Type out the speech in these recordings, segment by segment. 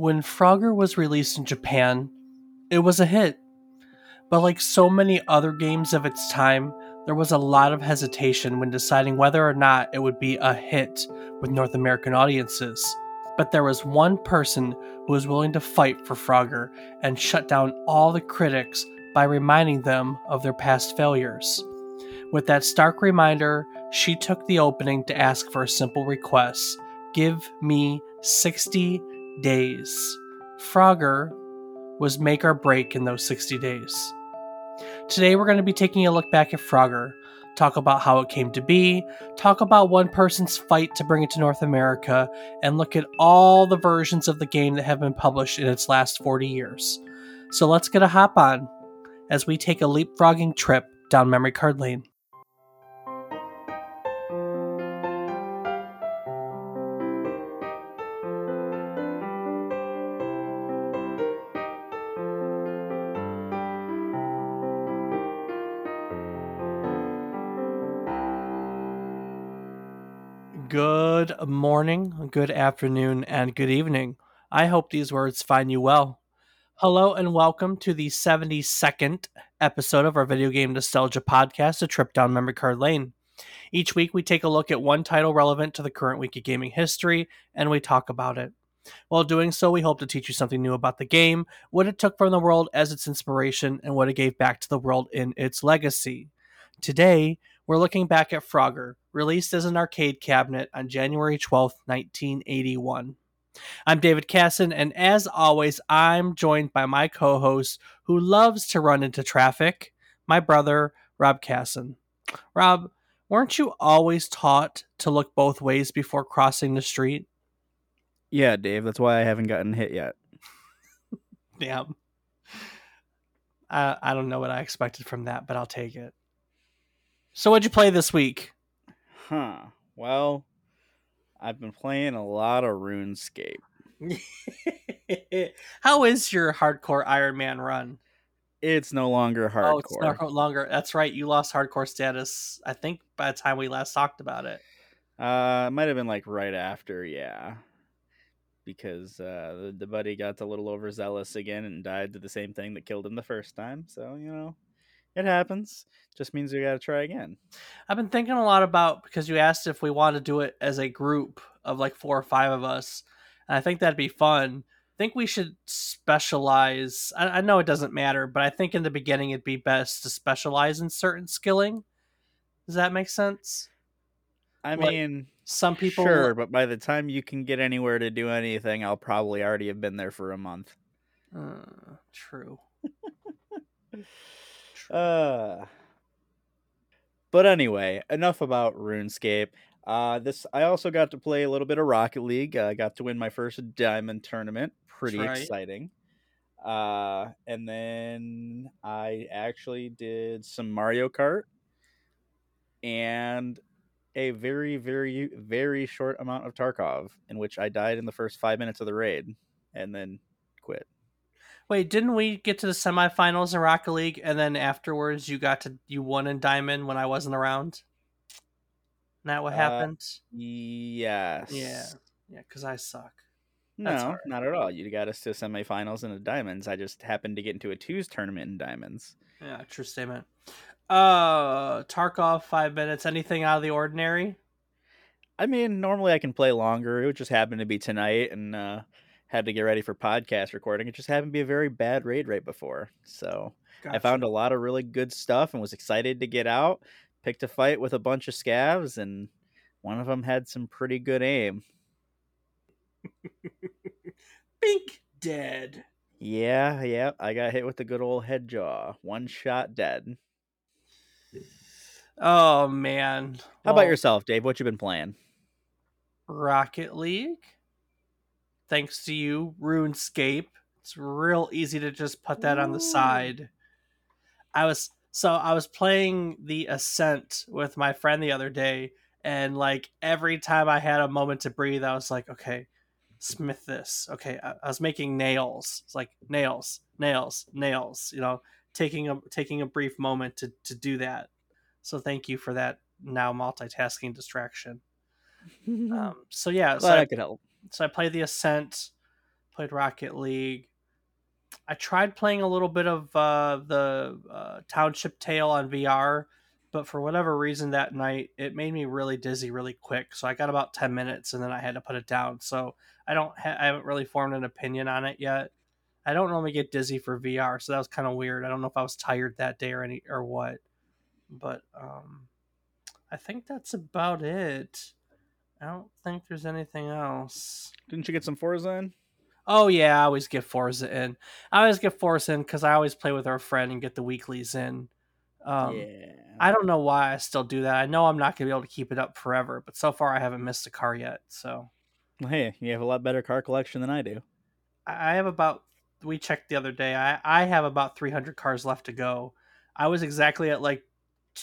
When Frogger was released in Japan, it was a hit. But like so many other games of its time, there was a lot of hesitation when deciding whether or not it would be a hit with North American audiences. But there was one person who was willing to fight for Frogger and shut down all the critics by reminding them of their past failures. With that stark reminder, she took the opening to ask for a simple request give me 60 days. Frogger was make or break in those 60 days. Today, we're going to be taking a look back at Frogger, talk about how it came to be, talk about one person's fight to bring it to North America, and look at all the versions of the game that have been published in its last 40 years. So let's get a hop on as we take a leapfrogging trip down memory card lane. Good morning, good afternoon, and good evening. I hope these words find you well. Hello, and welcome to the 72nd episode of our video game nostalgia podcast, A Trip Down Memory Card Lane. Each week, we take a look at one title relevant to the current week of gaming history, and we talk about it. While doing so, we hope to teach you something new about the game, what it took from the world as its inspiration, and what it gave back to the world in its legacy. Today, we're looking back at Frogger, released as an arcade cabinet on January 12, 1981. I'm David Casson, and as always, I'm joined by my co host who loves to run into traffic, my brother, Rob Casson. Rob, weren't you always taught to look both ways before crossing the street? Yeah, Dave, that's why I haven't gotten hit yet. Damn. I, I don't know what I expected from that, but I'll take it. So, what'd you play this week? Huh. Well, I've been playing a lot of RuneScape. How is your hardcore Iron Man run? It's no longer hardcore. Oh, it's no longer. That's right. You lost hardcore status. I think by the time we last talked about it. Uh, it might have been like right after, yeah, because uh, the, the buddy got a little overzealous again and died to the same thing that killed him the first time. So you know, it happens. Just means we got to try again. I've been thinking a lot about because you asked if we want to do it as a group of like four or five of us, and I think that'd be fun. I think we should specialize. I, I know it doesn't matter, but I think in the beginning it'd be best to specialize in certain skilling. Does that make sense? I Like, mean, Some people, sure, but by the time you can get anywhere to do anything, I'll probably already have been there for a month. Uh, true. Uh, but anyway, enough about RuneScape. Uh, this I also got to play a little bit of Rocket League. I got to win my first diamond tournament. Pretty right. exciting. Uh, and then I actually did some Mario Kart and a very, very, very short amount of Tarkov, in which I died in the first five minutes of the raid and then quit. Wait, didn't we get to the semifinals in Rocket League, and then afterwards you got to you won in Diamond when I wasn't around? Isn't that what Uh, happened? Yes. Yeah, yeah, because I suck. That's No, alright. not at all. You got us to semifinals and the diamonds. I just happened to get into a twos tournament in diamonds. Yeah, true statement. Uh, Tarkov, five minutes. Anything out of the ordinary? I mean, normally I can play longer. It just happened to be tonight and uh had to get ready for podcast recording. It just happened to be a very bad raid right before. So I found a lot of really good stuff and was excited to get out. Picked a fight with a bunch of scavs and one of them had some pretty good aim. Bink dead. Yeah, yeah. I got hit with the good old head jaw. One shot dead. Oh man. How about yourself, Dave? What you been playing? Rocket League? Thanks to you, RuneScape. It's real easy to just put that on the side. I was so I was playing the Ascent with my friend the other day, and like every time I had a moment to breathe, I was like, okay, smith this. Okay, I, I was making nails. It's like nails, nails, nails. You know, taking a taking a brief moment to to do that. So thank you for that now multitasking distraction. Um, so yeah, so I I could help. So I played the Ascent. played Rocket League. I tried playing a little bit of uh, the uh, Township Tale on VR, but for whatever reason that night it made me really dizzy really quick. So I got about ten minutes and then I had to put it down. So I don't ha- I haven't really formed an opinion on it yet. I don't normally get dizzy for VR, so that was kind of weird. I don't know if I was tired that day or any or what, but um, I think that's about it. I don't think there's anything else. Didn't you get some Forza in? Oh yeah, I always get Forza in. I always get Forza in because I always play with our friend and get the weeklies in. Um, yeah. I don't know why I still do that. I know I'm not gonna be able to keep it up forever, but so far I haven't missed a car yet. So. Hey, you have a lot better car collection than I do. I have about. We checked the other day. I I have about 300 cars left to go. I was exactly at like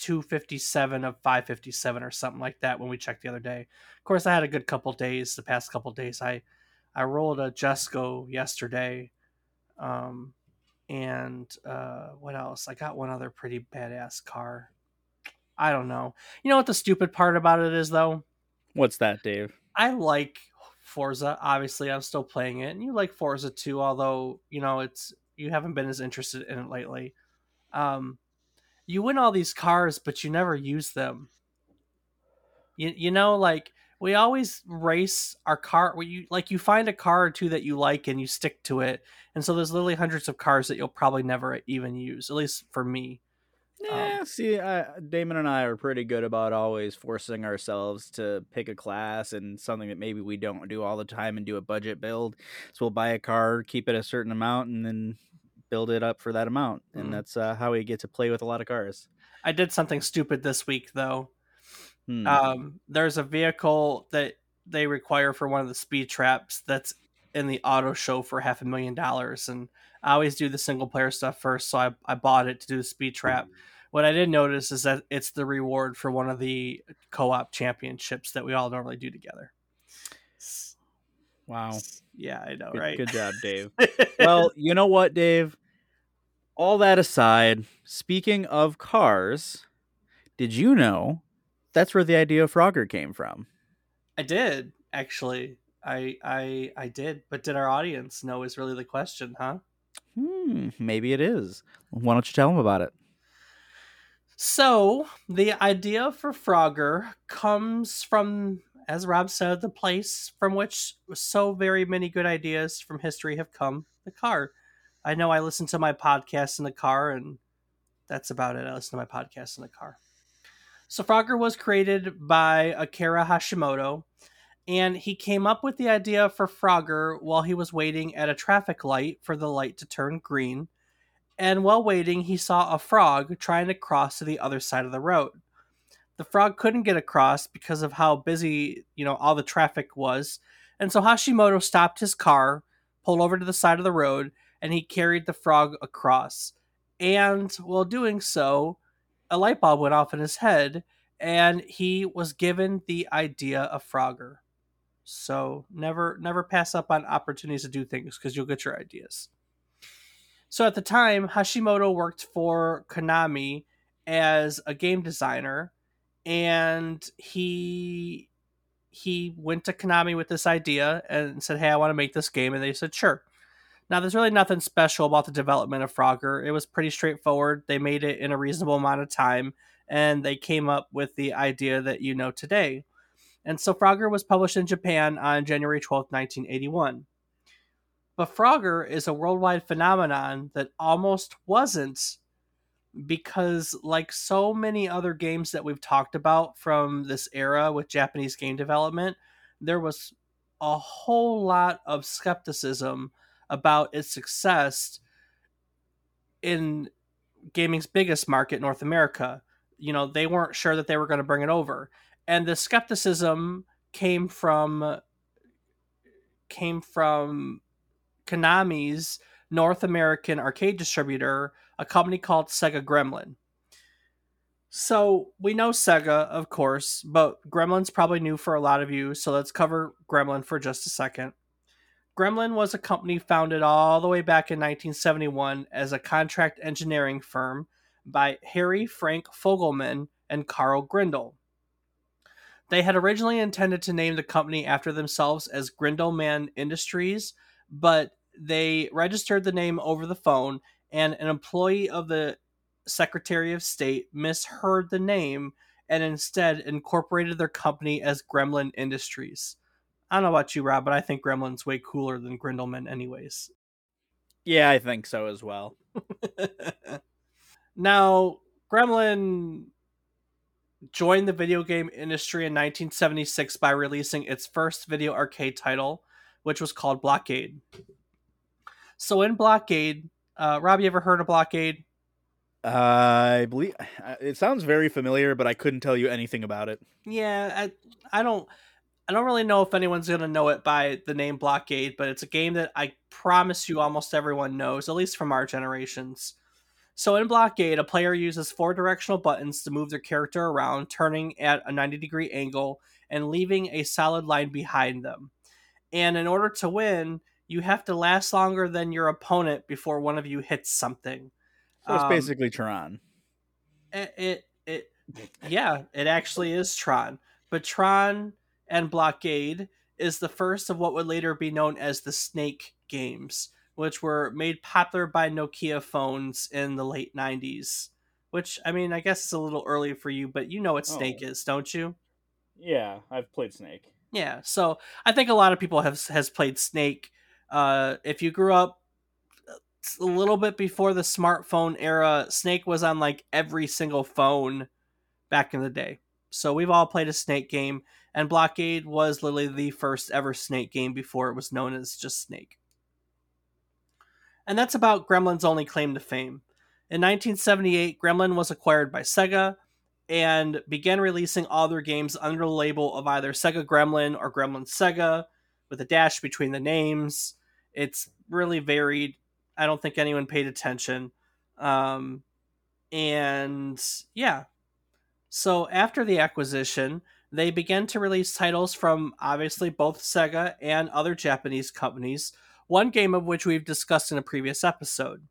257 of 557 or something like that when we checked the other day. Of course, I had a good couple days. The past couple days, I I rolled a Jesko yesterday, um, and uh, what else? I got one other pretty badass car. I don't know. You know what the stupid part about it is, though? What's that, Dave? I like Forza. Obviously, I'm still playing it, and you like Forza too. Although you know it's you haven't been as interested in it lately. Um, you win all these cars, but you never use them. You you know like we always race our car where you like you find a car or two that you like and you stick to it. And so there's literally hundreds of cars that you'll probably never even use at least for me. Yeah um, see I, damon and i are pretty good about always forcing ourselves to pick a class and something that maybe we don't do all the time and do a budget build. So we'll buy a car keep it a certain amount and then build it up for that amount and mm-hmm. that's uh, how we get to play with a lot of cars i did something stupid this week though Hmm. Um, there's a vehicle that they require for one of the speed traps that's in the auto show for half a million dollars, and I always do the single player stuff first, so I, I bought it to do the speed trap. What I did notice is that it's the reward for one of the co-op championships that we all normally do together. Wow. Yeah, I know, good, right? Good job, Dave. well, you know what, Dave? All that aside, speaking of cars, did you know that's where the idea of Frogger came from. I did actually. I I I did, but did our audience know is really the question, huh? Hmm, maybe it is. Why don't you tell them about it? So the idea for Frogger comes from, as Rob said, the place from which so very many good ideas from history have come, the car. I know I listen to my podcast in the car, and that's about it. I listen to my podcast in the car. So Frogger was created by Akira Hashimoto, and he came up with the idea for Frogger while he was waiting at a traffic light for the light to turn green. And while waiting, he saw a frog trying to cross to the other side of the road. The frog couldn't get across because of how busy, you know, all the traffic was. And so Hashimoto stopped his car, pulled over to the side of the road, and he carried the frog across. And while doing so, a light bulb went off in his head and he was given the idea of Frogger. So never never pass up on opportunities to do things because you'll get your ideas. So at the time, Hashimoto worked for Konami as a game designer, and he he went to Konami with this idea and said, "Hey, I want to make this game," and they said, "Sure." Now, there's really nothing special about the development of Frogger. It was pretty straightforward. They made it in a reasonable amount of time, and they came up with the idea that you know today. And so Frogger was published in Japan on January 12, 1981. But Frogger is a worldwide phenomenon that almost wasn't because, like so many other games that we've talked about from this era with Japanese game development, there was a whole lot of skepticism about its success in gaming's biggest market, North America. You know, they weren't sure that they were going to bring it over. And the skepticism came from came from Konami's North American arcade distributor, a company called Sega Gremlin. So we know Sega, of course, but Gremlin's probably new for a lot of you. So let's cover Gremlin for just a second. Gremlin was a company founded all the way back in 1971 as a contract engineering firm by Harry Frank Fogleman and Carl Grindle. They had originally intended to name the company after themselves as Grindleman Industries, but they registered the name over the phone, and an employee of the Secretary of State misheard the name and instead incorporated their company as Gremlin Industries. I don't know about you, Rob, but I think Gremlin's way cooler than Grindleman, anyways. Yeah, I think so as well. now, Gremlin joined the video game industry in 1976 by releasing its first video arcade title, which was called Blockade. So, in Blockade, uh, Rob, you ever heard of Blockade? I believe it sounds very familiar, but I couldn't tell you anything about it. Yeah, I, I don't. I don't really know if anyone's going to know it by the name Blockade, but it's a game that I promise you almost everyone knows, at least from our generations. So in Blockade, a player uses four directional buttons to move their character around, turning at a 90 degree angle and leaving a solid line behind them. And in order to win, you have to last longer than your opponent before one of you hits something. So it's um, basically Tron. It, it, it, yeah, it actually is Tron. But Tron and Blockade is the first of what would later be known as the Snake games, which were made popular by Nokia phones in the late 90s. Which, I mean, I guess it's a little early for you, but you know what Snake oh. is, don't you? Yeah, I've played Snake. Yeah, so I think a lot of people have has played Snake. Uh, if you grew up a little bit before the smartphone era, Snake was on like every single phone back in the day. So we've all played a Snake game, and Blockade was literally the first ever Snake game before it was known as just Snake. And that's about Gremlin's only claim to fame. In 1978, Gremlin was acquired by Sega and began releasing all their games under the label of either Sega Gremlin or Gremlin Sega, with a dash between the names. It's really varied. I don't think anyone paid attention. Um, and yeah. So after the acquisition, they began to release titles from obviously both Sega and other Japanese companies, one game of which we've discussed in a previous episode.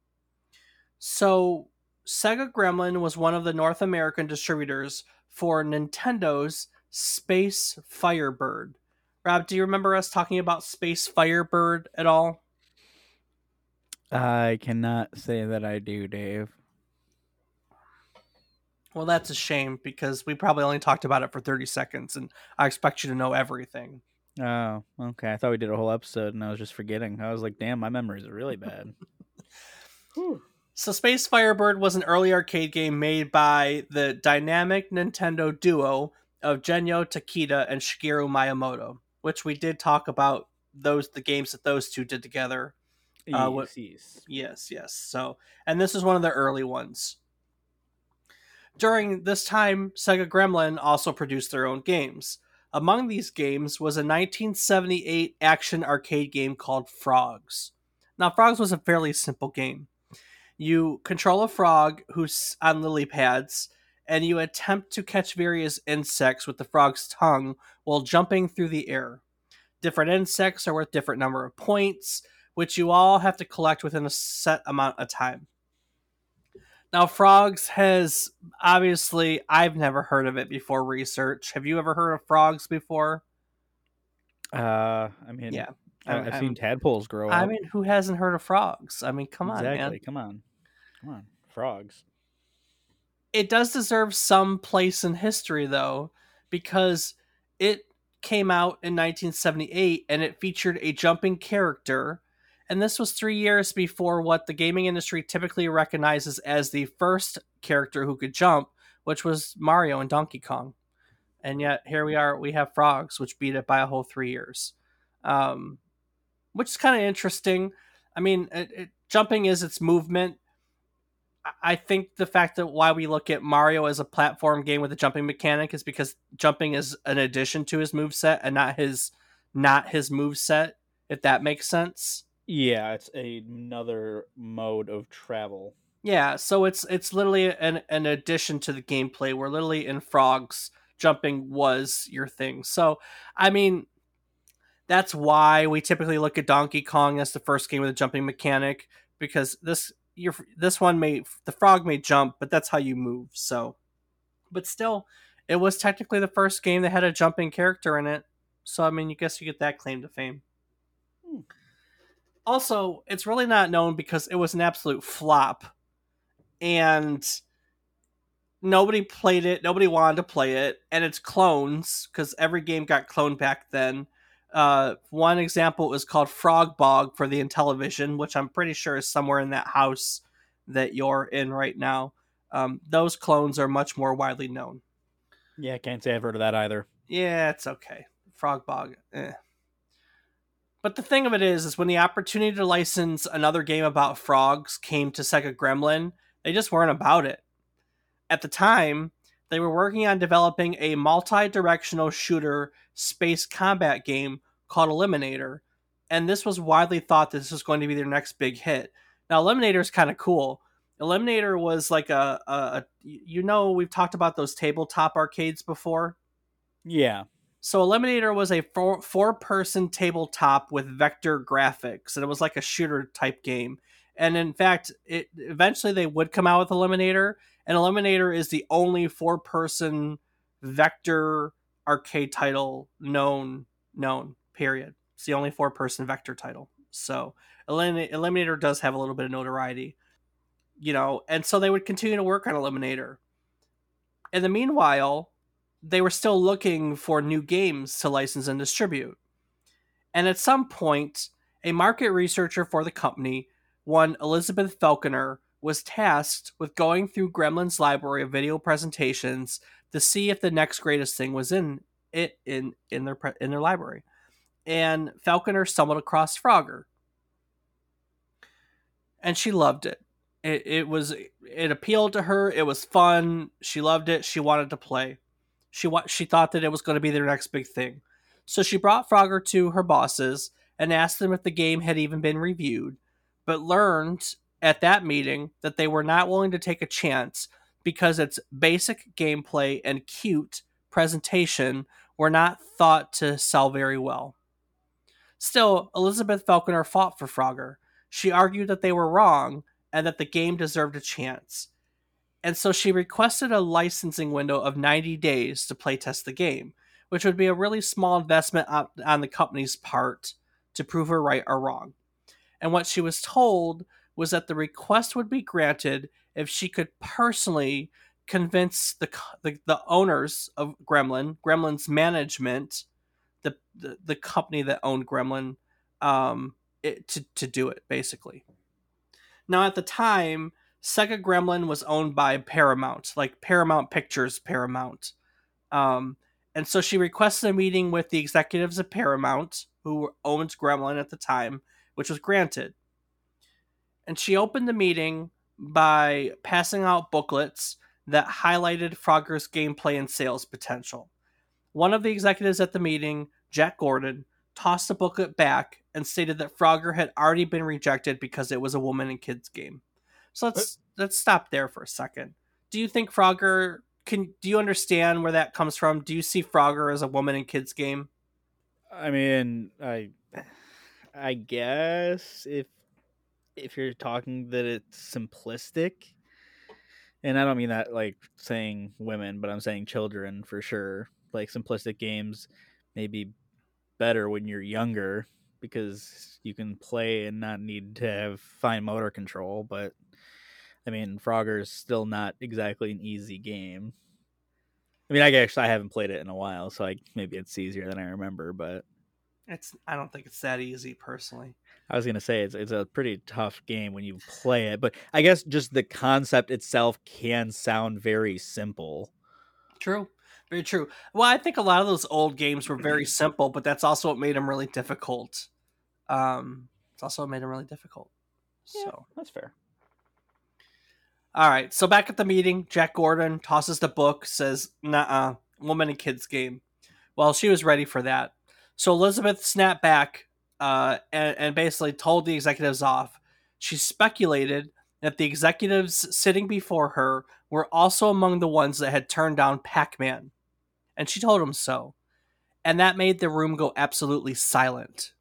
So, Sega Gremlin was one of the North American distributors for Nintendo's Space Firebird. Rob, do you remember us talking about Space Firebird at all? I cannot say that I do, Dave. Well, that's a shame because we probably only talked about it for 30 seconds and I expect you to know everything. Oh, okay. I thought we did a whole episode and I was just forgetting. I was like, damn, my memories are really bad. so, Space Firebird was an early arcade game made by the dynamic Nintendo duo of Genyo Takeda and Shigeru Miyamoto, which we did talk about those the games that those two did together uh, what, yes, yes, yes. So, and this is one of the early ones. During this time, Sega Gremlin also produced their own games. Among these games was a 1978 action arcade game called Frogs. Now, Frogs was a fairly simple game. You control a frog who's on lily pads, and you attempt to catch various insects with the frog's tongue while jumping through the air. Different insects are worth different number of points, which you all have to collect within a set amount of time. Now, Frogs has obviously, I've never heard of it before research. Have you ever heard of Frogs before? Uh, I mean, yeah, I, have seen tadpoles grow up. I mean, who hasn't heard of Frogs? I mean, come exactly. on, man. Come on. Come on. Frogs. It does deserve some place in history, though, because it came out in 1978 and it featured a jumping character and this was three years before what the gaming industry typically recognizes as the first character who could jump, which was Mario and Donkey Kong. And yet here we are, we have frogs, which beat it by a whole three years, um, which is kind of interesting. I mean, it, it, jumping is its movement. I think the fact that why we look at Mario as a platform game with a jumping mechanic is because jumping is an addition to his move set and not his not his move set. If that makes sense. Yeah, it's a, another mode of travel. Yeah, so it's it's literally an an addition to the gameplay where literally in frogs jumping was your thing. So I mean that's why we typically look at Donkey Kong as the first game with a jumping mechanic because this your this one may the frog may jump, but that's how you move. So but still it was technically the first game that had a jumping character in it. So I mean, you guess you get that claim to fame. Hmm. Also, it's really not known because it was an absolute flop. And nobody played it, nobody wanted to play it, and it's clones because every game got cloned back then. Uh, one example is called Frog Bog for the Intellivision, which I'm pretty sure is somewhere in that house that you're in right now. Um, those clones are much more widely known. Yeah, I can't say I've heard of that either. Yeah, it's okay. Frog Bog. Eh. But the thing of it is, is when the opportunity to license another game about frogs came to Sega Gremlin, they just weren't about it. At the time, they were working on developing a multi-directional shooter space combat game called Eliminator, and this was widely thought this was going to be their next big hit. Now, Eliminator is kind of cool. Eliminator was like a, a, a, you know we've talked about those tabletop arcades before. Yeah. So Eliminator was a four four person tabletop with vector graphics, and it was like a shooter type game. And in fact, it eventually they would come out with Eliminator, and Eliminator is the only four person vector arcade title known known. Period. It's the only four person vector title. So Eliminator does have a little bit of notoriety, you know, and so they would continue to work on Eliminator. In the meanwhile, they were still looking for new games to license and distribute. And at some point, a market researcher for the company, one Elizabeth Falconer, was tasked with going through Gremlin's library of video presentations to see if the next greatest thing was in it in in their in their library. And Falconer stumbled across Frogger, and she loved it. It it was it appealed to her. It was fun. She loved it. She wanted to play. She wa- she thought that it was going to be their next big thing. So she brought Frogger to her bosses and asked them if the game had even been reviewed, but learned at that meeting that they were not willing to take a chance because its basic gameplay and cute presentation were not thought to sell very well. Still, Elizabeth Falconer fought for Frogger. She argued that they were wrong and that the game deserved a chance and so she requested a licensing window of 90 days to playtest the game, which would be a really small investment on the company's part to prove her right or wrong. And what she was told was that the request would be granted if she could personally convince the the, the owners of Gremlin, Gremlin's management, the, the, company that owned Gremlin, um, it, to to do it basically. Now at the time, Sega Gremlin was owned by Paramount, like Paramount Pictures Paramount. Um, and so she requested a meeting with the executives of Paramount, who owned Gremlin at the time, which was granted. And she opened the meeting by passing out booklets that highlighted Frogger's gameplay and sales potential. One of the executives at the meeting, Jack Gordon, tossed the booklet back and stated that Frogger had already been rejected because it was a woman and kids game. So let's let's stop there for a second. Do you think Frogger can do you understand where that comes from? Do you see Frogger as a woman and kids game? I mean, I I guess if if you're talking that it's simplistic, and I don't mean that like saying women, but I'm saying children for sure. Like simplistic games may be better when you're younger because you can play and not need to have fine motor control, but I mean, Frogger is still not exactly an easy game. I mean, I guess I haven't played it in a while, so I maybe it's easier than I remember, but it's I don't think it's that easy personally. I was gonna say it's it's a pretty tough game when you play it, but I guess just the concept itself can sound very simple. True, very true. Well, I think a lot of those old games were very simple, but that's also what made them really difficult. Um, it's also what made them really difficult. Yeah, so that's fair. All right, so back at the meeting, Jack Gordon tosses the book, says, nah, woman and kids game. Well, she was ready for that. So Elizabeth snapped back uh, and, and basically told the executives off. She speculated that the executives sitting before her were also among the ones that had turned down Pac Man. And she told him so. And that made the room go absolutely silent.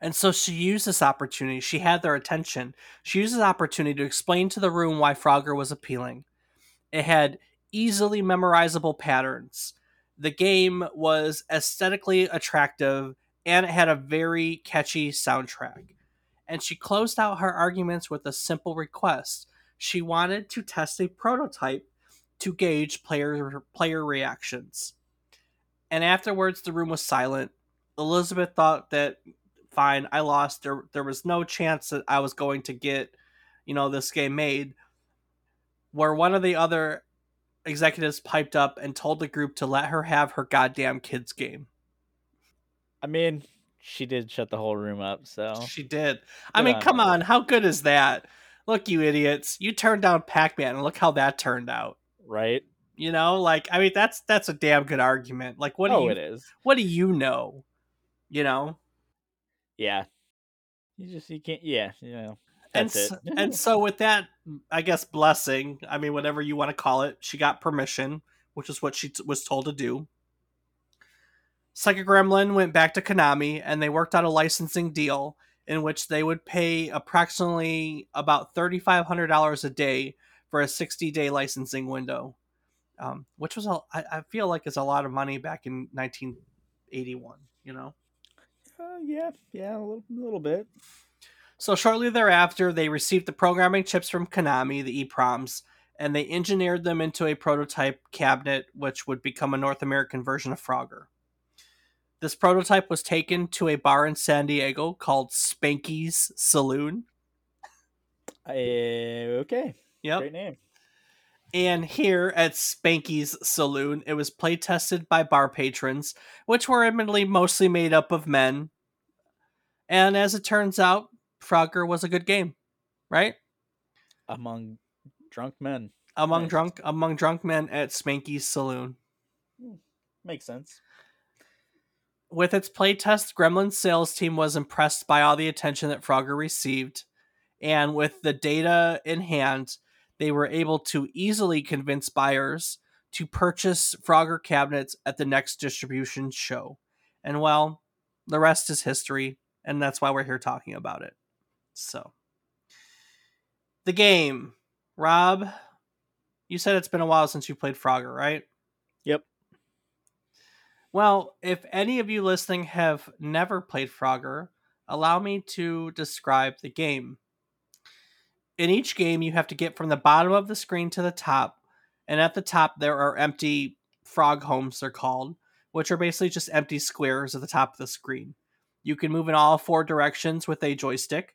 And so she used this opportunity. She had their attention. She used this opportunity to explain to the room why Frogger was appealing. It had easily memorizable patterns. The game was aesthetically attractive and it had a very catchy soundtrack. And she closed out her arguments with a simple request. She wanted to test a prototype to gauge player player reactions. And afterwards the room was silent. Elizabeth thought that fine, I lost. There there was no chance that I was going to get, you know, this game made. Where one of the other executives piped up and told the group to let her have her goddamn kids game. I mean, she did shut the whole room up, so she did. I mean, on come on, how good is that? Look, you idiots, you turned down Pac-Man, and look how that turned out. Right. You know, like I mean, that's that's a damn good argument. Like, what? Do oh, you, it is. What do you know? You know. Yeah. You just you can't. Yeah. You know. That's and it. and so with that, I guess blessing. I mean, whatever you want to call it, she got permission, which is what she t- was told to do. Sega Gremlin went back to Konami and they worked out a licensing deal in which they would pay approximately about $3,500 a day for a 60 day licensing window, um, which was, a, I, I feel like is a lot of money back in 1981, you know? Uh, yeah, yeah, a little, a little bit. So shortly thereafter, they received the programming chips from Konami, the EPROMs, and they engineered them into a prototype cabinet, which would become a North American version of Frogger. This prototype was taken to a bar in San Diego called Spanky's Saloon. Uh, okay. Yep. Great name. And here at Spanky's Saloon, it was play tested by bar patrons, which were admittedly mostly made up of men. And as it turns out, Frogger was a good game, right? Among drunk men. Among nice. drunk among drunk men at Spanky's Saloon. Hmm. Makes sense. With its playtest, Gremlin's sales team was impressed by all the attention that Frogger received, and with the data in hand, they were able to easily convince buyers to purchase Frogger cabinets at the next distribution show. And well, the rest is history, and that's why we're here talking about it. So, the game, Rob, you said it's been a while since you played Frogger, right? Yep. Well, if any of you listening have never played Frogger, allow me to describe the game. In each game, you have to get from the bottom of the screen to the top, and at the top, there are empty frog homes, they're called, which are basically just empty squares at the top of the screen. You can move in all four directions with a joystick,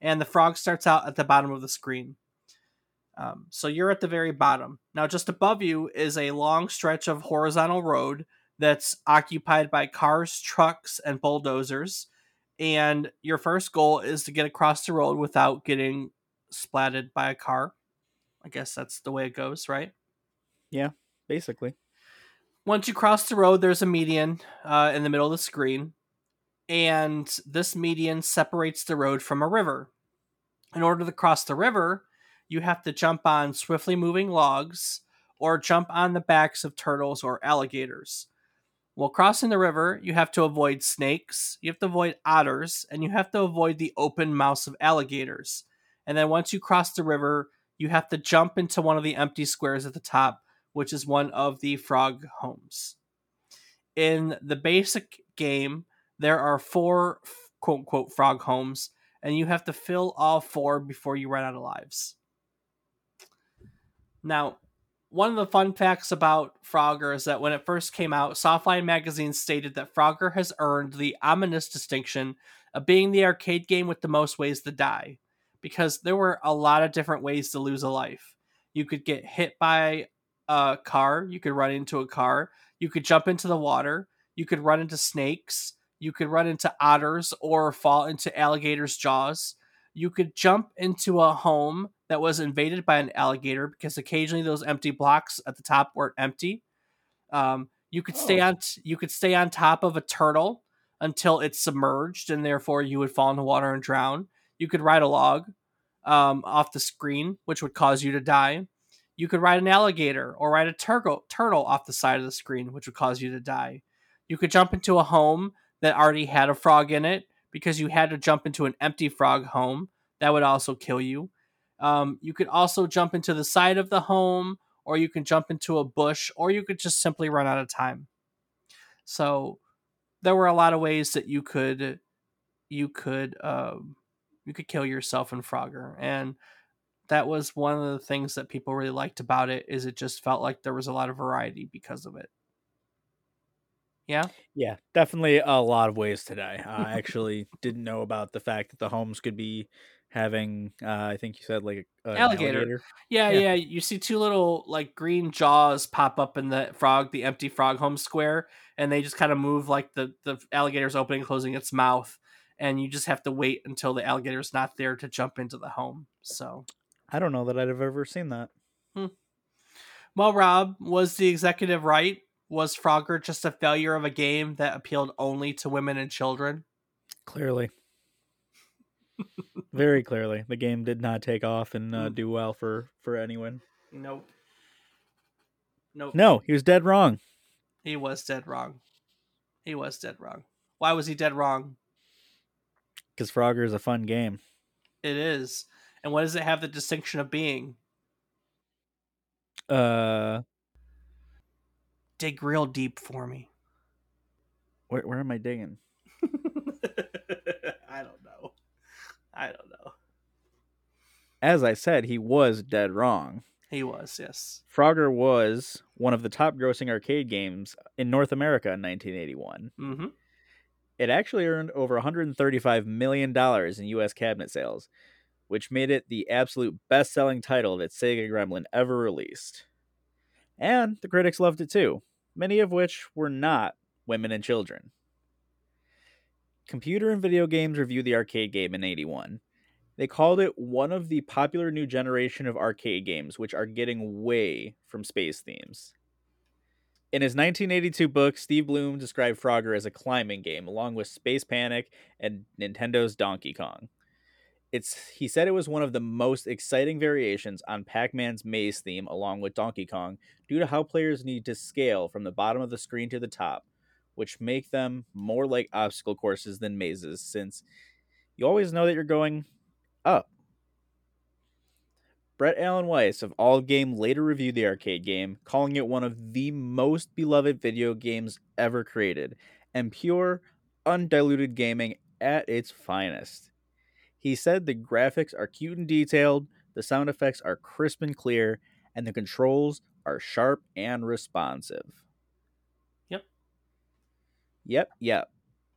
and the frog starts out at the bottom of the screen. Um, so you're at the very bottom. Now, just above you is a long stretch of horizontal road that's occupied by cars, trucks, and bulldozers. And your first goal is to get across the road without getting splatted by a car. I guess that's the way it goes, right? Yeah, basically. Once you cross the road, there's a median uh, in the middle of the screen, and this median separates the road from a river. In order to cross the river, you have to jump on swiftly moving logs or jump on the backs of turtles or alligators. While crossing the river, you have to avoid snakes, you have to avoid otters, and you have to avoid the open mouths of alligators. And then once you cross the river, you have to jump into one of the empty squares at the top, which is one of the frog homes. In the basic game, there are four quote unquote frog homes, and you have to fill all four before you run out of lives. Now, one of the fun facts about Frogger is that when it first came out, Softline magazine stated that Frogger has earned the ominous distinction of being the arcade game with the most ways to die, because there were a lot of different ways to lose a life. You could get hit by a car, you could run into a car, you could jump into the water, you could run into snakes, you could run into otters or fall into alligators' jaws. You could jump into a home that was invaded by an alligator because occasionally those empty blocks at the top weren't empty. Um, you could oh. stay on t- you could stay on top of a turtle until it's submerged, and therefore you would fall in the water and drown. You could ride a log um, off the screen, which would cause you to die. You could ride an alligator or ride a turtle turtle off the side of the screen, which would cause you to die. You could jump into a home that already had a frog in it because you had to jump into an empty frog home. That would also kill you. Um, you could also jump into the side of the home, or you can jump into a bush, or you could just simply run out of time. So there were a lot of ways that you could you could um, you could kill yourself in Frogger, and that was one of the things that people really liked about it. Is it just felt like there was a lot of variety because of it. Yeah. Yeah, definitely a lot of ways today. I actually didn't know about the fact that the homes could be having uh, I think you said like a, alligator. alligator. Yeah, yeah, yeah, You see two little like green jaws pop up in the frog, the empty frog home square, and they just kind of move like the the alligator's opening closing its mouth, and you just have to wait until the alligator's not there to jump into the home. So I don't know that I'd have ever seen that. Hmm. Well, Rob, was the executive right? Was Frogger just a failure of a game that appealed only to women and children? Clearly. Very clearly. The game did not take off and uh, hmm. do well for, for anyone. Nope. Nope. No, he was dead wrong. He was dead wrong. He was dead wrong. Why was he dead wrong? Because Frogger is a fun game. It is. And what does it have the distinction of being? Uh, dig real deep for me. Where where am I digging? I don't know. I don't know. As I said, he was dead wrong. He was, yes. Frogger was one of the top grossing arcade games in North America in 1981. Mm-hmm. It actually earned over $135 million in U.S. cabinet sales, which made it the absolute best selling title that Sega Gremlin ever released. And the critics loved it too, many of which were not women and children. Computer and Video Games reviewed the arcade game in 81. They called it one of the popular new generation of arcade games, which are getting way from space themes. In his 1982 book, Steve Bloom described Frogger as a climbing game, along with Space Panic and Nintendo's Donkey Kong. It's he said it was one of the most exciting variations on Pac-Man's maze theme along with Donkey Kong due to how players need to scale from the bottom of the screen to the top, which make them more like obstacle courses than mazes since you always know that you're going up. Brett Alan Weiss of All Game later reviewed the arcade game, calling it one of the most beloved video games ever created and pure, undiluted gaming at its finest. He said the graphics are cute and detailed, the sound effects are crisp and clear, and the controls are sharp and responsive. Yep. Yep, yep.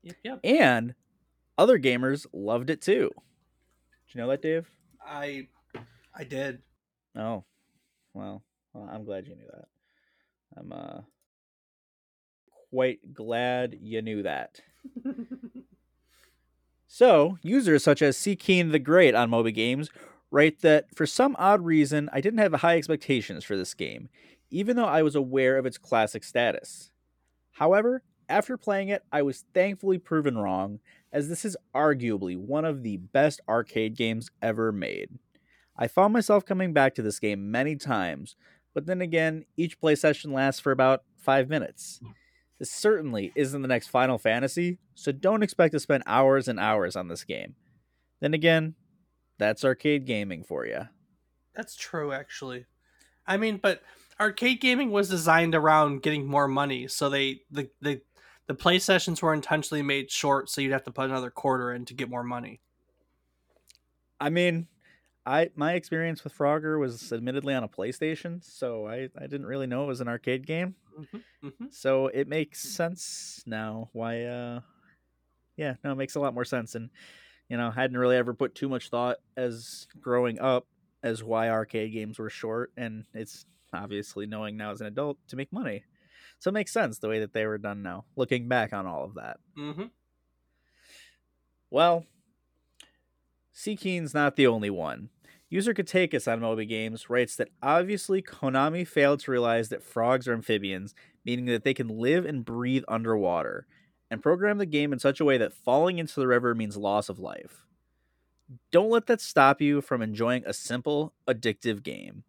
Yep, yep. And other gamers loved it too. Did you know that, Dave? I I did. Oh. Well, well I'm glad you knew that. I'm uh quite glad you knew that. So, users such as Seekeen the Great on Moby Games write that for some odd reason, I didn't have high expectations for this game, even though I was aware of its classic status. However, after playing it, I was thankfully proven wrong, as this is arguably one of the best arcade games ever made. I found myself coming back to this game many times, but then again, each play session lasts for about 5 minutes. This certainly isn't the next Final Fantasy, so don't expect to spend hours and hours on this game. Then again, that's arcade gaming for you. That's true, actually. I mean, but arcade gaming was designed around getting more money, so they the the the play sessions were intentionally made short, so you'd have to put another quarter in to get more money. I mean, I my experience with Frogger was admittedly on a PlayStation, so I I didn't really know it was an arcade game. Mm-hmm, mm-hmm. So it makes sense now why uh yeah, no, it makes a lot more sense and you know, hadn't really ever put too much thought as growing up as why arcade games were short and it's obviously knowing now as an adult to make money. So it makes sense the way that they were done now, looking back on all of that. Mm-hmm. Well, Seekeen's not the only one. User Katakis on Moby Games writes that obviously Konami failed to realize that frogs are amphibians, meaning that they can live and breathe underwater, and program the game in such a way that falling into the river means loss of life. Don't let that stop you from enjoying a simple, addictive game.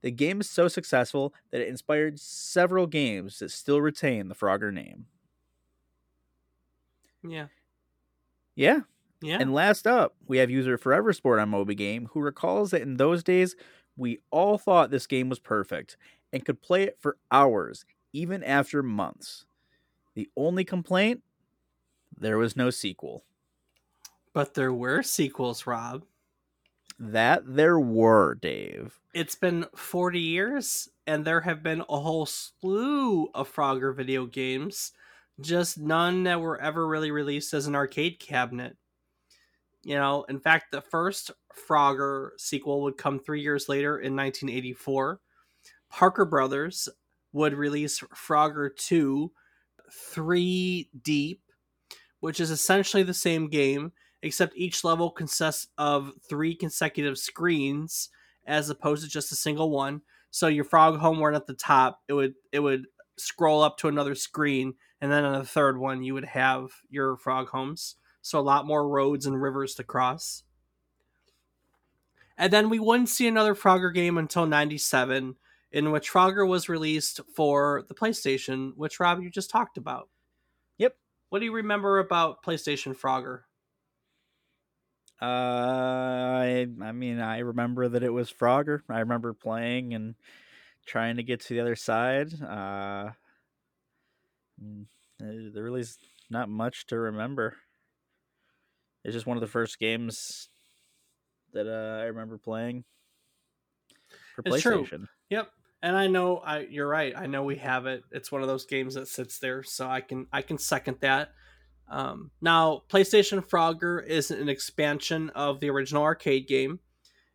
The game is so successful that it inspired several games that still retain the Frogger name. Yeah. Yeah, yeah. And last up, we have user Forever Sport on Moby Game, who recalls that in those days, we all thought this game was perfect and could play it for hours, even after months. The only complaint? there was no sequel. But there were sequels, Rob. That there were, Dave. It's been 40 years, and there have been a whole slew of Frogger video games, just none that were ever really released as an arcade cabinet. You know, in fact, the first Frogger sequel would come three years later in 1984. Parker Brothers would release Frogger 2 3 Deep, which is essentially the same game, except each level consists of three consecutive screens as opposed to just a single one. So your frog home weren't at the top, it would it would scroll up to another screen, and then on the third one you would have your frog homes. So a lot more roads and rivers to cross. And then we wouldn't see another Frogger game until 97, in which Frogger was released for the PlayStation, which Rob you just talked about. Yep. What do you remember about PlayStation Frogger? Uh, I, I mean, I remember that it was Frogger. I remember playing and trying to get to the other side. Uh, eh, there really is not much to remember. It's just one of the first games that uh, I remember playing for it's PlayStation. True. Yep, and I know I you're right. I know we have it. It's one of those games that sits there, so I can I can second that. Um, now, PlayStation Frogger is an expansion of the original arcade game.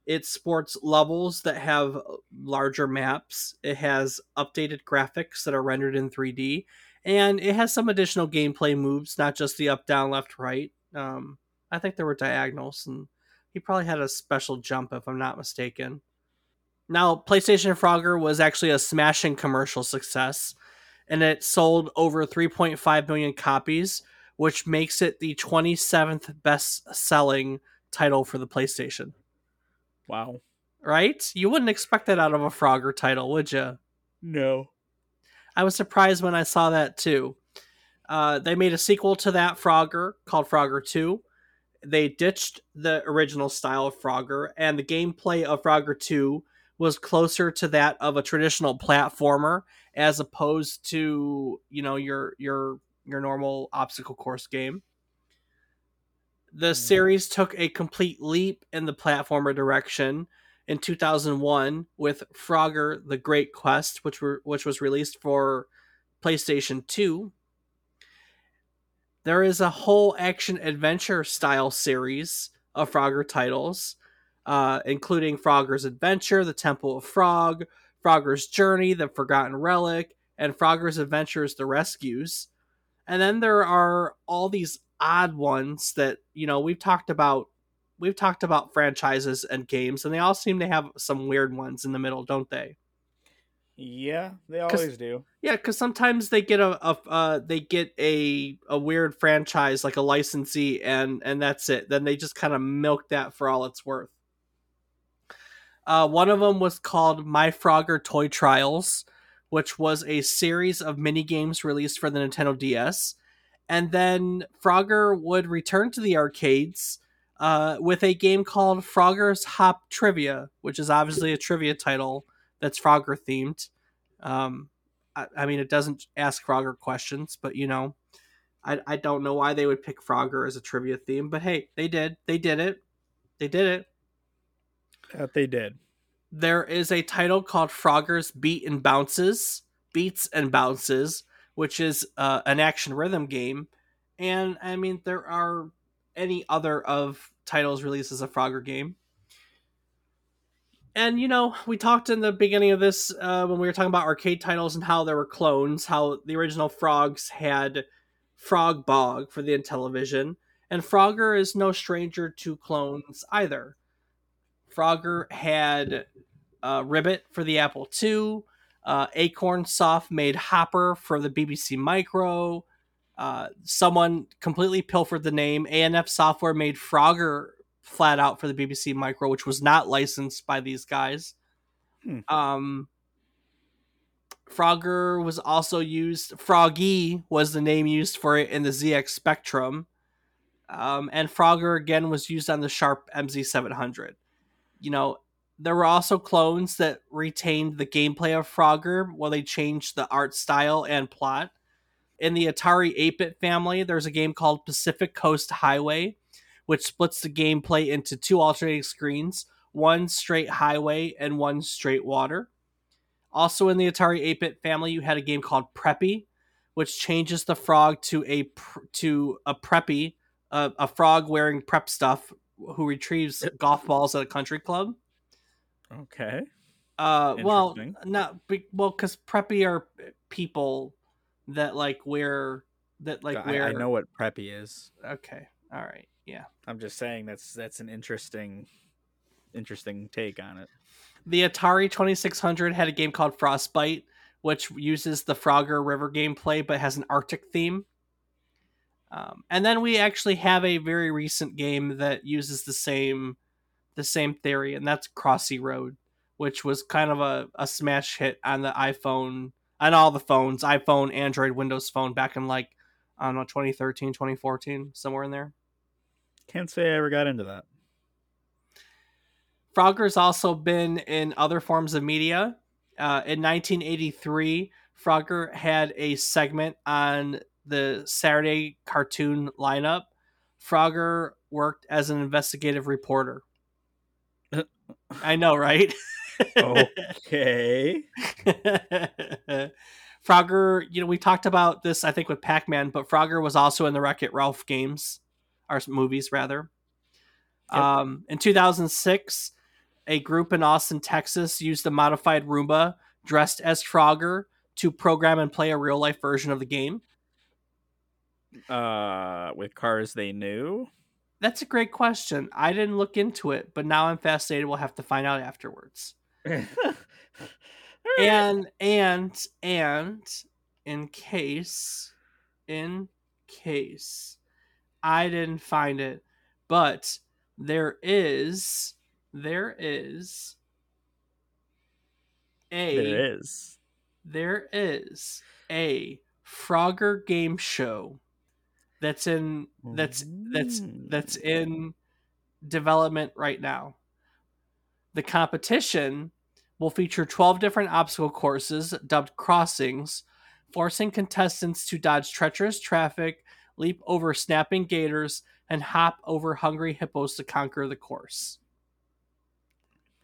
It sports levels that have larger maps. It has updated graphics that are rendered in 3D, and it has some additional gameplay moves, not just the up, down, left, right. Um, I think there were diagonals, and he probably had a special jump, if I'm not mistaken. Now, PlayStation Frogger was actually a smashing commercial success, and it sold over 3.5 million copies, which makes it the 27th best selling title for the PlayStation. Wow. Right? You wouldn't expect that out of a Frogger title, would you? No. I was surprised when I saw that too. Uh, they made a sequel to that Frogger called Frogger 2. They ditched the original style of Frogger, and the gameplay of Frogger 2 was closer to that of a traditional platformer as opposed to, you know, your your your normal obstacle course game. The mm. series took a complete leap in the platformer direction in 2001 with Frogger: The Great Quest, which were which was released for PlayStation 2. There is a whole action adventure style series of Frogger titles, uh, including Frogger's Adventure, The Temple of Frog, Frogger's Journey, The Forgotten Relic, and Frogger's Adventures: The Rescues. And then there are all these odd ones that, you know, we've talked about we've talked about franchises and games and they all seem to have some weird ones in the middle, don't they? Yeah, they always do. Yeah, because sometimes they get a, a uh, they get a a weird franchise like a licensee, and and that's it. Then they just kind of milk that for all it's worth. Uh, one of them was called My Frogger Toy Trials, which was a series of mini games released for the Nintendo DS. And then Frogger would return to the arcades uh, with a game called Frogger's Hop Trivia, which is obviously a trivia title that's Frogger themed. Um, I, I, mean, it doesn't ask Frogger questions, but you know, I, I don't know why they would pick Frogger as a trivia theme, but hey, they did. They did it. They did it. That they did there is a title called Frogger's Beat and Bounces, Beats and Bounces, which is uh, an action rhythm game. And I mean, there are any other of titles released as a Frogger game. And you know, we talked in the beginning of this uh, when we were talking about arcade titles and how there were clones, how the original Frogs had Frog Bog for the Intellivision, and Frogger is no stranger to clones either. Frogger had uh, Ribbit for the Apple II. Uh, Acorn Soft made Hopper for the BBC Micro. Uh, someone completely pilfered the name. A&F Software made Frogger flat out for the BBC Micro, which was not licensed by these guys. Hmm. Um, Frogger was also used. Froggy was the name used for it in the ZX Spectrum. Um, and Frogger again was used on the Sharp MZ700 you know, there were also clones that retained the gameplay of Frogger while they changed the art style and plot. in the Atari 8 bit family, there's a game called Pacific Coast Highway, which splits the gameplay into two alternating screens one straight highway and one straight water. Also in the Atari 8 bit family, you had a game called Preppie, which changes the frog to a to a preppy, uh, a frog wearing prep stuff who retrieves golf balls at a country club. Okay. Uh, well, not well because preppy are people that like wear that like I, wear. I know what preppy is. Okay. All right. Yeah. I'm just saying that's that's an interesting interesting take on it. The Atari 2600 had a game called Frostbite, which uses the Frogger River gameplay but has an Arctic theme. Um, and then we actually have a very recent game that uses the same the same theory, and that's Crossy Road, which was kind of a, a smash hit on the iPhone on all the phones, iPhone, Android, Windows Phone back in like I don't know 2013, 2014, somewhere in there. Can't say I ever got into that. Frogger's also been in other forms of media. Uh, in 1983, Frogger had a segment on the Saturday cartoon lineup. Frogger worked as an investigative reporter. I know, right? okay. Frogger, you know, we talked about this, I think, with Pac Man, but Frogger was also in the Wreck It Ralph games, or movies, rather. Yep. Um, in 2006, a group in Austin, Texas used a modified Roomba dressed as Frogger to program and play a real life version of the game. Uh, with cars they knew? That's a great question. I didn't look into it, but now I'm fascinated. We'll have to find out afterwards. And and and in case in case I didn't find it, but there is there is a there is. there is a Frogger game show that's in that's that's that's mm. in development right now. The competition will feature 12 different obstacle courses dubbed crossings, forcing contestants to dodge treacherous traffic, leap over snapping gators, and hop over hungry hippos to conquer the course.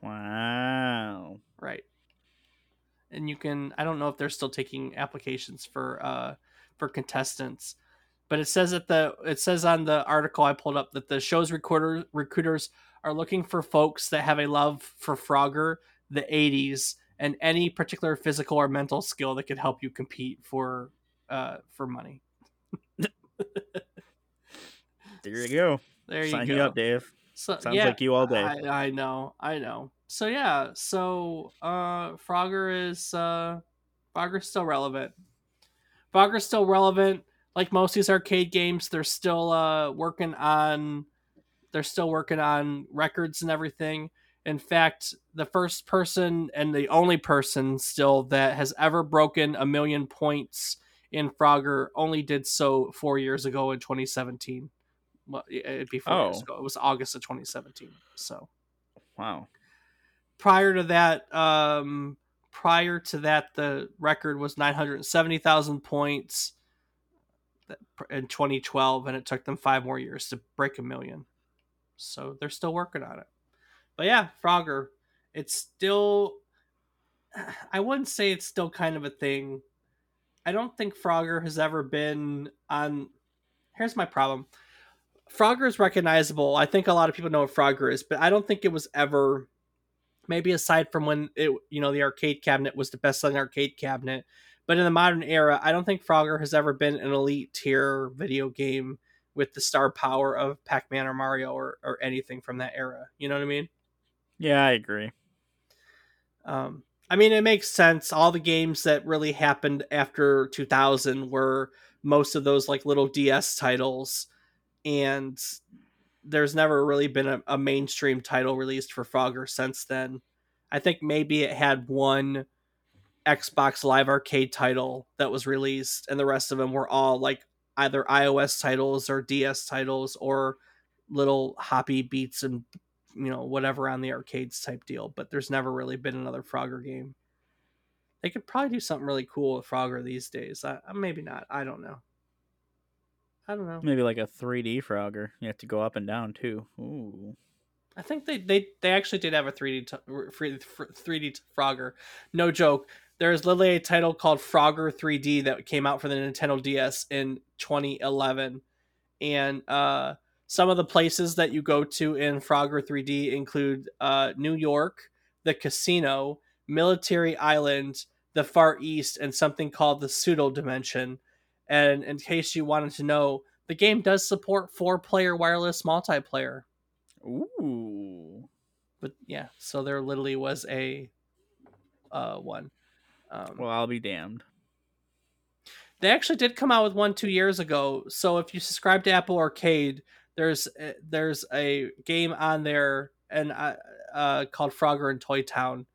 Wow. Right. And you can I don't know if they're still taking applications for uh for contestants. But it says that the it says on the article I pulled up that the show's recorder recruiters are looking for folks that have a love for Frogger, the 80s, and any particular physical or mental skill that could help you compete for uh for money. there you go. There Sign you go. up, Dave. So, Sounds yeah, like you all day. I, I know, I know. So yeah, so uh Frogger is uh Frogger's still relevant. Frogger's still relevant. Like most of these arcade games, they're still uh working on they're still working on records and everything. In fact, the first person and the only person still that has ever broken a million points in Frogger only did so four years ago in 2017 well, it'd be four oh. years ago. It was August of 2017. So, wow. Prior to that, um, prior to that, the record was 970,000 points in 2012, and it took them five more years to break a million. So they're still working on it. But yeah, Frogger, it's still. I wouldn't say it's still kind of a thing. I don't think Frogger has ever been on. Here's my problem. Frogger is recognizable. I think a lot of people know what Frogger is, but I don't think it was ever maybe aside from when it you know the arcade cabinet was the best selling arcade cabinet. But in the modern era, I don't think Frogger has ever been an elite tier video game with the star power of Pac-Man or Mario or, or anything from that era. You know what I mean? Yeah, I agree. Um, I mean, it makes sense. All the games that really happened after 2000 were most of those like little DS titles and there's never really been a, a, mainstream title released for Frogger since then. I think maybe it had one Xbox Live Arcade title that was released, and the rest of them were all like either iOS titles or DS titles or little hoppy beats and you know whatever on the arcades type deal. But there's never really been another Frogger game. They could probably do something really cool with Frogger these days. I, maybe not. I don't know. I don't know. Maybe like a 3D Frogger. You have to go up and down too. Ooh. I think they they, they actually did have a 3D t- 3D Frogger. No joke. There's literally a title called Frogger 3D that came out for the Nintendo DS in 2011, and uh, some of the places that you go to in Frogger 3D include uh, New York, the casino, Military Island, the Far East, and something called the Pseudo Dimension. And in case you wanted to know, the game does support four-player wireless multiplayer. Ooh. But yeah, so there literally was a uh, one. Um, well, I'll be damned. They actually did come out with one two years ago. So if you subscribe to Apple Arcade, there's a, there's a game on there and uh, uh, called Frogger in Toy Town.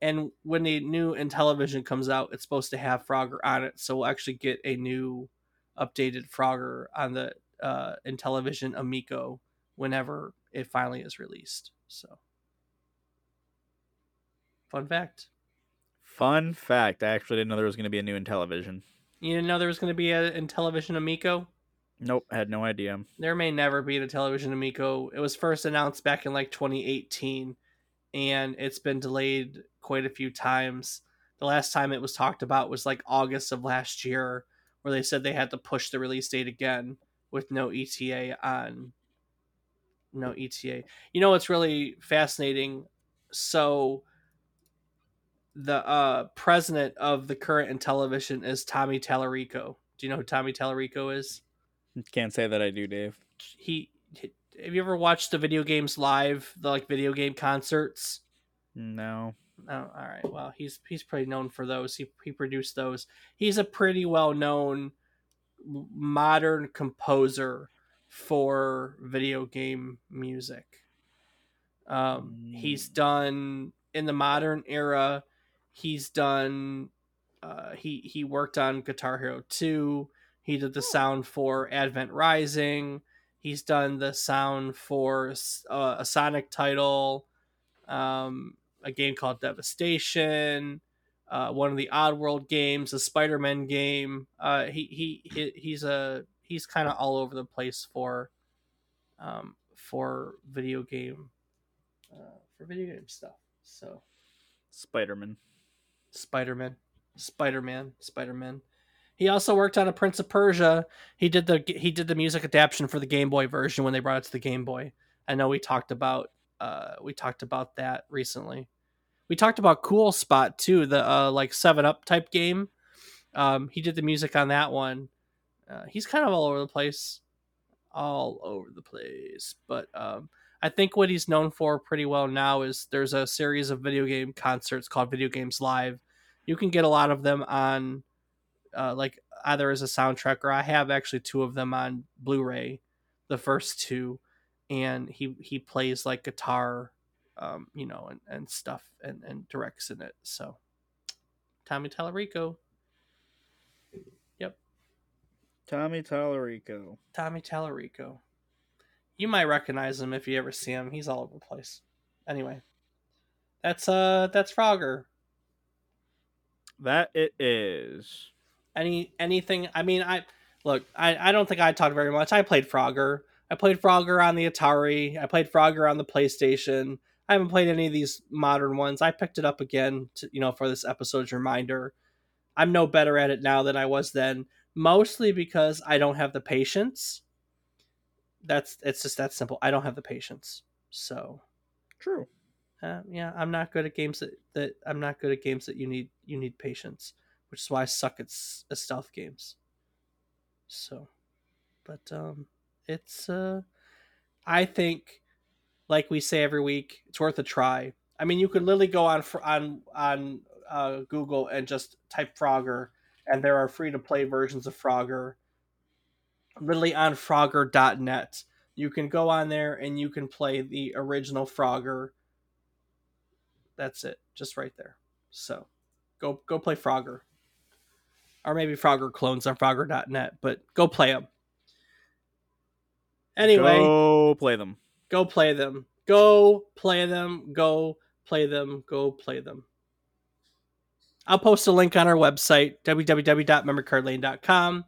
And when the new Intellivision comes out, it's supposed to have Frogger on it. So we'll actually get a new, updated Frogger on the uh, Intellivision Amico whenever it finally is released. So, fun fact. Fun fact. I actually didn't know there was going to be a new Intellivision. You didn't know there was going to be a Intellivision Amico? Nope, had no idea. There may never be a television Amico. It was first announced back in like 2018, and it's been delayed quite a few times. The last time it was talked about was like August of last year, where they said they had to push the release date again with no ETA on no ETA. You know what's really fascinating? So the uh, president of the current Intellivision is Tommy Tallarico. Do you know who Tommy Tallarico is? Can't say that I do, Dave. He, have you ever watched the video games live, the like video game concerts? No. Oh, all right. Well, he's he's pretty known for those. He he produced those. He's a pretty well known modern composer for video game music. Um, mm. He's done in the modern era. He's done. Uh, he he worked on Guitar Hero two. He did the sound for Advent Rising. He's done the sound for uh, a Sonic title, um, a game called Devastation, uh, one of the Oddworld games, a Spider-Man game. Uh, he, he he he's a he's kind of all over the place for um, for video game uh, for video game stuff. So Spider-Man, Spider-Man, Spider-Man, Spider-Man. He also worked on a Prince of Persia. He did the he did the music adaptation for the Game Boy version when they brought it to the Game Boy. I know we talked about uh, we talked about that recently. We talked about Cool Spot too, the uh, like Seven Up type game. Um, he did the music on that one. Uh, he's kind of all over the place, all over the place. But um, I think what he's known for pretty well now is there's a series of video game concerts called Video Games Live. You can get a lot of them on, uh, like either as a soundtrack or I have actually two of them on Blu-ray, the first two, and he he plays like guitar, um, you know, and, and stuff and and directs in it. So, Tommy Tallarico. Yep. Tommy Tallarico. Tommy Tallarico. You might recognize him if you ever see him. He's all over the place. Anyway, that's uh that's Frogger. That it is. Any anything? I mean, I look. I I don't think I talked very much. I played Frogger. I played Frogger on the Atari. I played Frogger on the PlayStation. I haven't played any of these modern ones. I picked it up again, to, you know, for this episode's reminder. I'm no better at it now than I was then mostly because I don't have the patience. That's it's just that simple. I don't have the patience. So true. Uh, yeah, I'm not good at games that, that I'm not good at games that you need you need patience, which is why I suck at, at stealth games. So, but um, it's uh, I think, like we say every week, it's worth a try. I mean, you could literally go on on on uh, Google and just type Frogger and there are free to play versions of Frogger literally on frogger.net. You can go on there and you can play the original Frogger. That's it, just right there. So go go play Frogger. Or maybe Frogger clones on frogger.net, but go play them. Anyway, go play them. Go play them. Go play them. Go play them. Go play them. I'll post a link on our website, www.memorycardlane.com.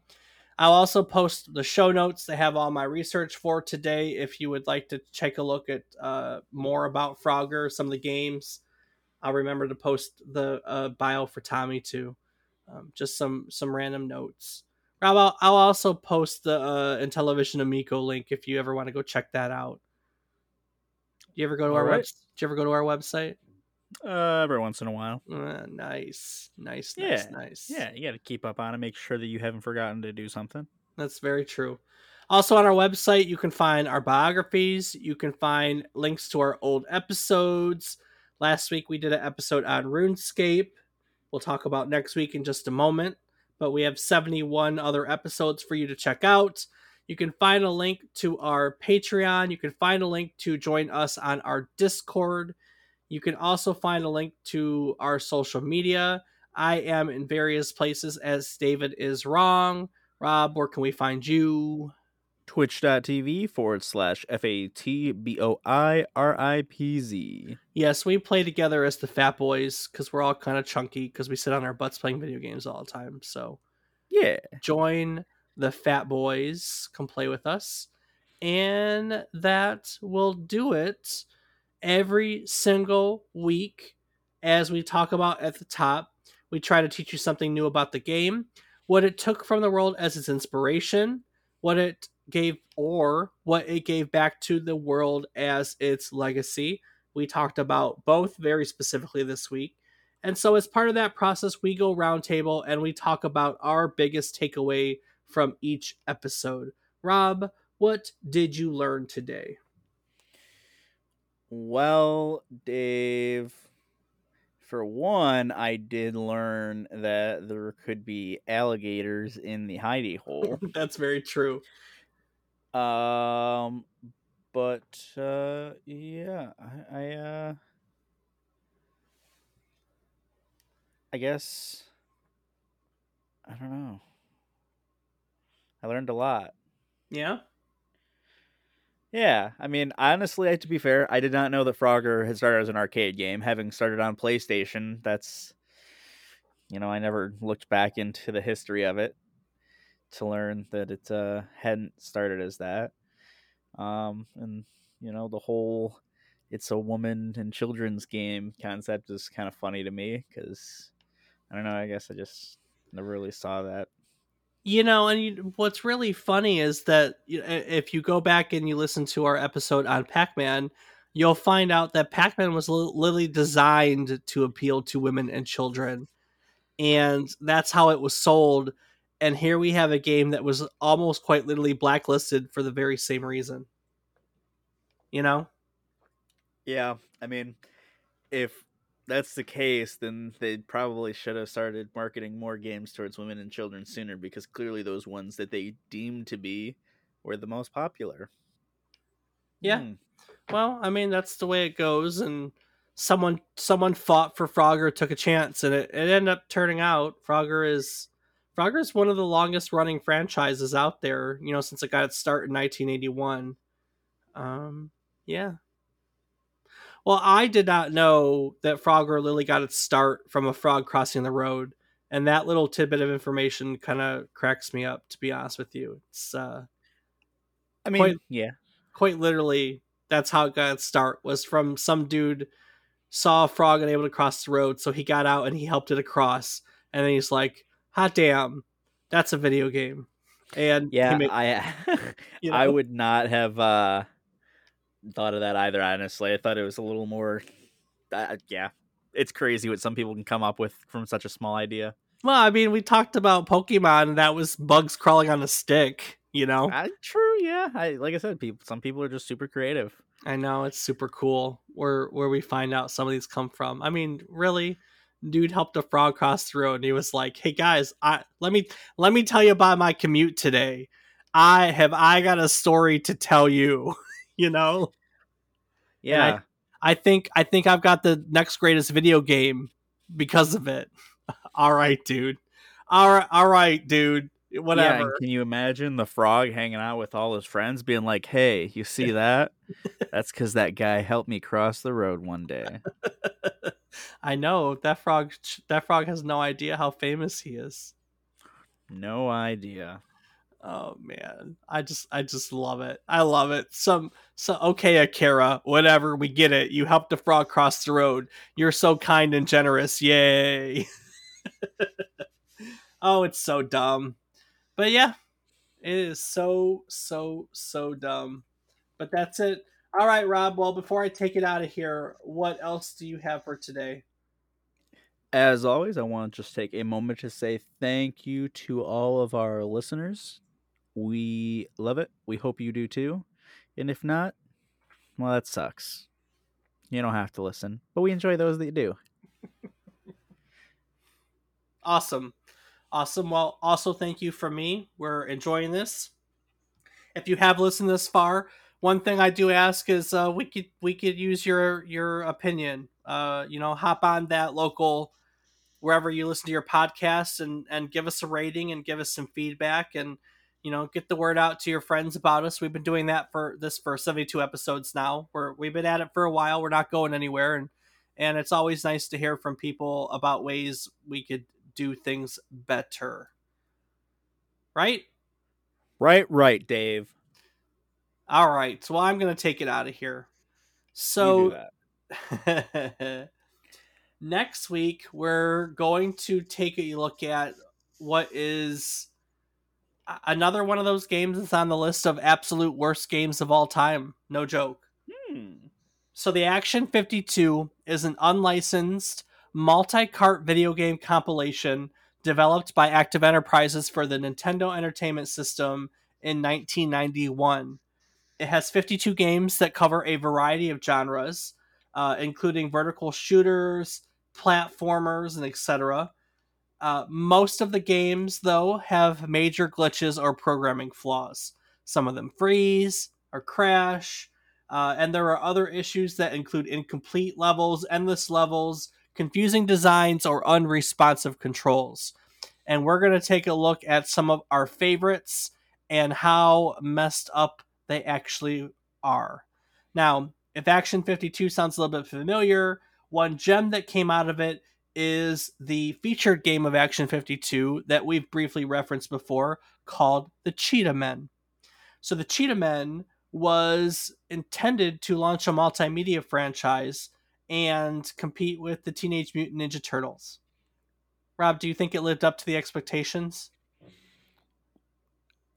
I'll also post the show notes. They have all my research for today. If you would like to take a look at uh, more about Frogger, some of the games, I'll remember to post the uh, bio for Tommy too. Um, just some some random notes. I'll, I'll also post the uh, Intellivision Amico link if you ever want to go check that out. Do you ever go to All our right. web? Do you ever go to our website? Uh, every once in a while. Uh, nice, nice, yeah. nice, nice. Yeah, you got to keep up on it. Make sure that you haven't forgotten to do something. That's very true. Also, on our website, you can find our biographies. You can find links to our old episodes. Last week, we did an episode on RuneScape. We'll talk about next week in just a moment. But we have 71 other episodes for you to check out. You can find a link to our Patreon. You can find a link to join us on our Discord. You can also find a link to our social media. I am in various places as David is wrong. Rob, where can we find you? Twitch.tv forward slash F A T B O I R I P Z. Yes, we play together as the Fat Boys because we're all kind of chunky because we sit on our butts playing video games all the time. So, yeah. Join the Fat Boys, come play with us. And that will do it every single week. As we talk about at the top, we try to teach you something new about the game, what it took from the world as its inspiration, what it gave or what it gave back to the world as its legacy. We talked about both very specifically this week. And so, as part of that process, we go roundtable and we talk about our biggest takeaway from each episode. Rob, what did you learn today? Well, Dave, for one, I did learn that there could be alligators in the hidey hole. That's very true. Um, but uh, yeah, I, I uh, I guess I don't know. I learned a lot. Yeah. Yeah, I mean, honestly, to be fair, I did not know that Frogger had started as an arcade game. Having started on PlayStation, that's you know, I never looked back into the history of it to learn that it uh, hadn't started as that. Um, and you know, the whole it's a woman and children's game concept is kind of funny to me because I don't know. I guess I just never really saw that you know, and you, what's really funny is that if you go back and you listen to our episode on Pac Man, you'll find out that Pac Man was literally designed to appeal to women and children. And that's how it was sold. And here we have a game that was almost quite literally blacklisted for the very same reason. You know? Yeah. I mean, if that's the case, then they probably should have started marketing more games towards women and children sooner because clearly those ones that they deemed to be were the most popular. Yeah. Hmm. Well, I mean that's the way it goes and someone someone fought for Frogger, took a chance and it, it ended up turning out Frogger is Frogger is one of the longest running franchises out there, you know, since it got its start in 1981. Um yeah, well, I did not know that Frogger Lily got its start from a frog crossing the road, and that little tidbit of information kind of cracks me up. To be honest with you, it's. uh I mean, quite, yeah, quite literally, that's how it got its start. Was from some dude saw a frog unable to cross the road, so he got out and he helped it across, and then he's like, "Hot damn, that's a video game." And yeah, made, I you know? I would not have. uh thought of that either. Honestly, I thought it was a little more. Uh, yeah, it's crazy what some people can come up with from such a small idea. Well, I mean, we talked about Pokemon, and that was bugs crawling on a stick. You know, uh, true. Yeah, I like I said, people. Some people are just super creative. I know it's super cool where where we find out some of these come from. I mean, really, dude helped a frog cross the road, and he was like, "Hey guys, I let me let me tell you about my commute today. I have I got a story to tell you." you know? Yeah. I, I think I think I've got the next greatest video game because of it. all right, dude. All right, all right, dude. Whatever. Yeah, can you imagine the frog hanging out with all his friends, being like, "Hey, you see that? That's because that guy helped me cross the road one day." I know that frog. That frog has no idea how famous he is. No idea. Oh man, I just I just love it. I love it. Some so okay, Akira, whatever. We get it. You helped the frog cross the road. You're so kind and generous. Yay. oh, it's so dumb. But yeah, it is so so so dumb. But that's it. All right, Rob. Well, before I take it out of here, what else do you have for today? As always, I want to just take a moment to say thank you to all of our listeners. We love it. We hope you do too. And if not, well, that sucks. You don't have to listen, but we enjoy those that do. awesome. Awesome. Well, also thank you for me. We're enjoying this. If you have listened this far, one thing I do ask is uh, we could we could use your your opinion. Uh, you know, hop on that local wherever you listen to your podcast and and give us a rating and give us some feedback and you know get the word out to your friends about us. We've been doing that for this for seventy two episodes now. We're we've been at it for a while. We're not going anywhere and and it's always nice to hear from people about ways we could do things better. Right? Right, right, Dave. All right. So I'm going to take it out of here. So next week we're going to take a look at what is another one of those games that's on the list of absolute worst games of all time. No joke. Hmm. So the Action 52 is an unlicensed multi-cart video game compilation developed by Active Enterprises for the Nintendo Entertainment System in 1991. It has 52 games that cover a variety of genres, uh, including vertical shooters, platformers, and etc. Uh, most of the games, though, have major glitches or programming flaws. Some of them freeze or crash, uh, and there are other issues that include incomplete levels, endless levels, confusing designs, or unresponsive controls. And we're going to take a look at some of our favorites and how messed up they actually are. Now, if Action 52 sounds a little bit familiar, one gem that came out of it is the featured game of Action 52 that we've briefly referenced before called the Cheetah Men. So, the Cheetah Men was intended to launch a multimedia franchise and compete with the Teenage Mutant Ninja Turtles. Rob, do you think it lived up to the expectations?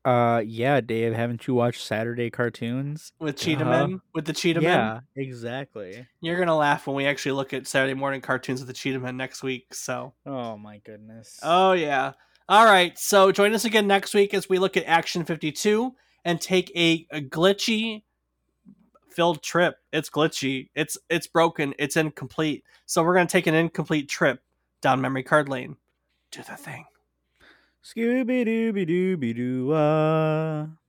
Uh, yeah, Dave. Haven't you watched Saturday cartoons with Cheetah uh-huh. Men? With the Cheetah yeah, Men? Yeah, exactly. You're gonna laugh when we actually look at Saturday morning cartoons with the Cheetah Men next week. So. Oh my goodness. Oh yeah. All right. So join us again next week as we look at Action 52 and take a, a glitchy filled trip. It's glitchy. It's it's broken. It's incomplete. So we're gonna take an incomplete trip down memory card lane. Do the thing. Scooby Dooby Dooby Doo.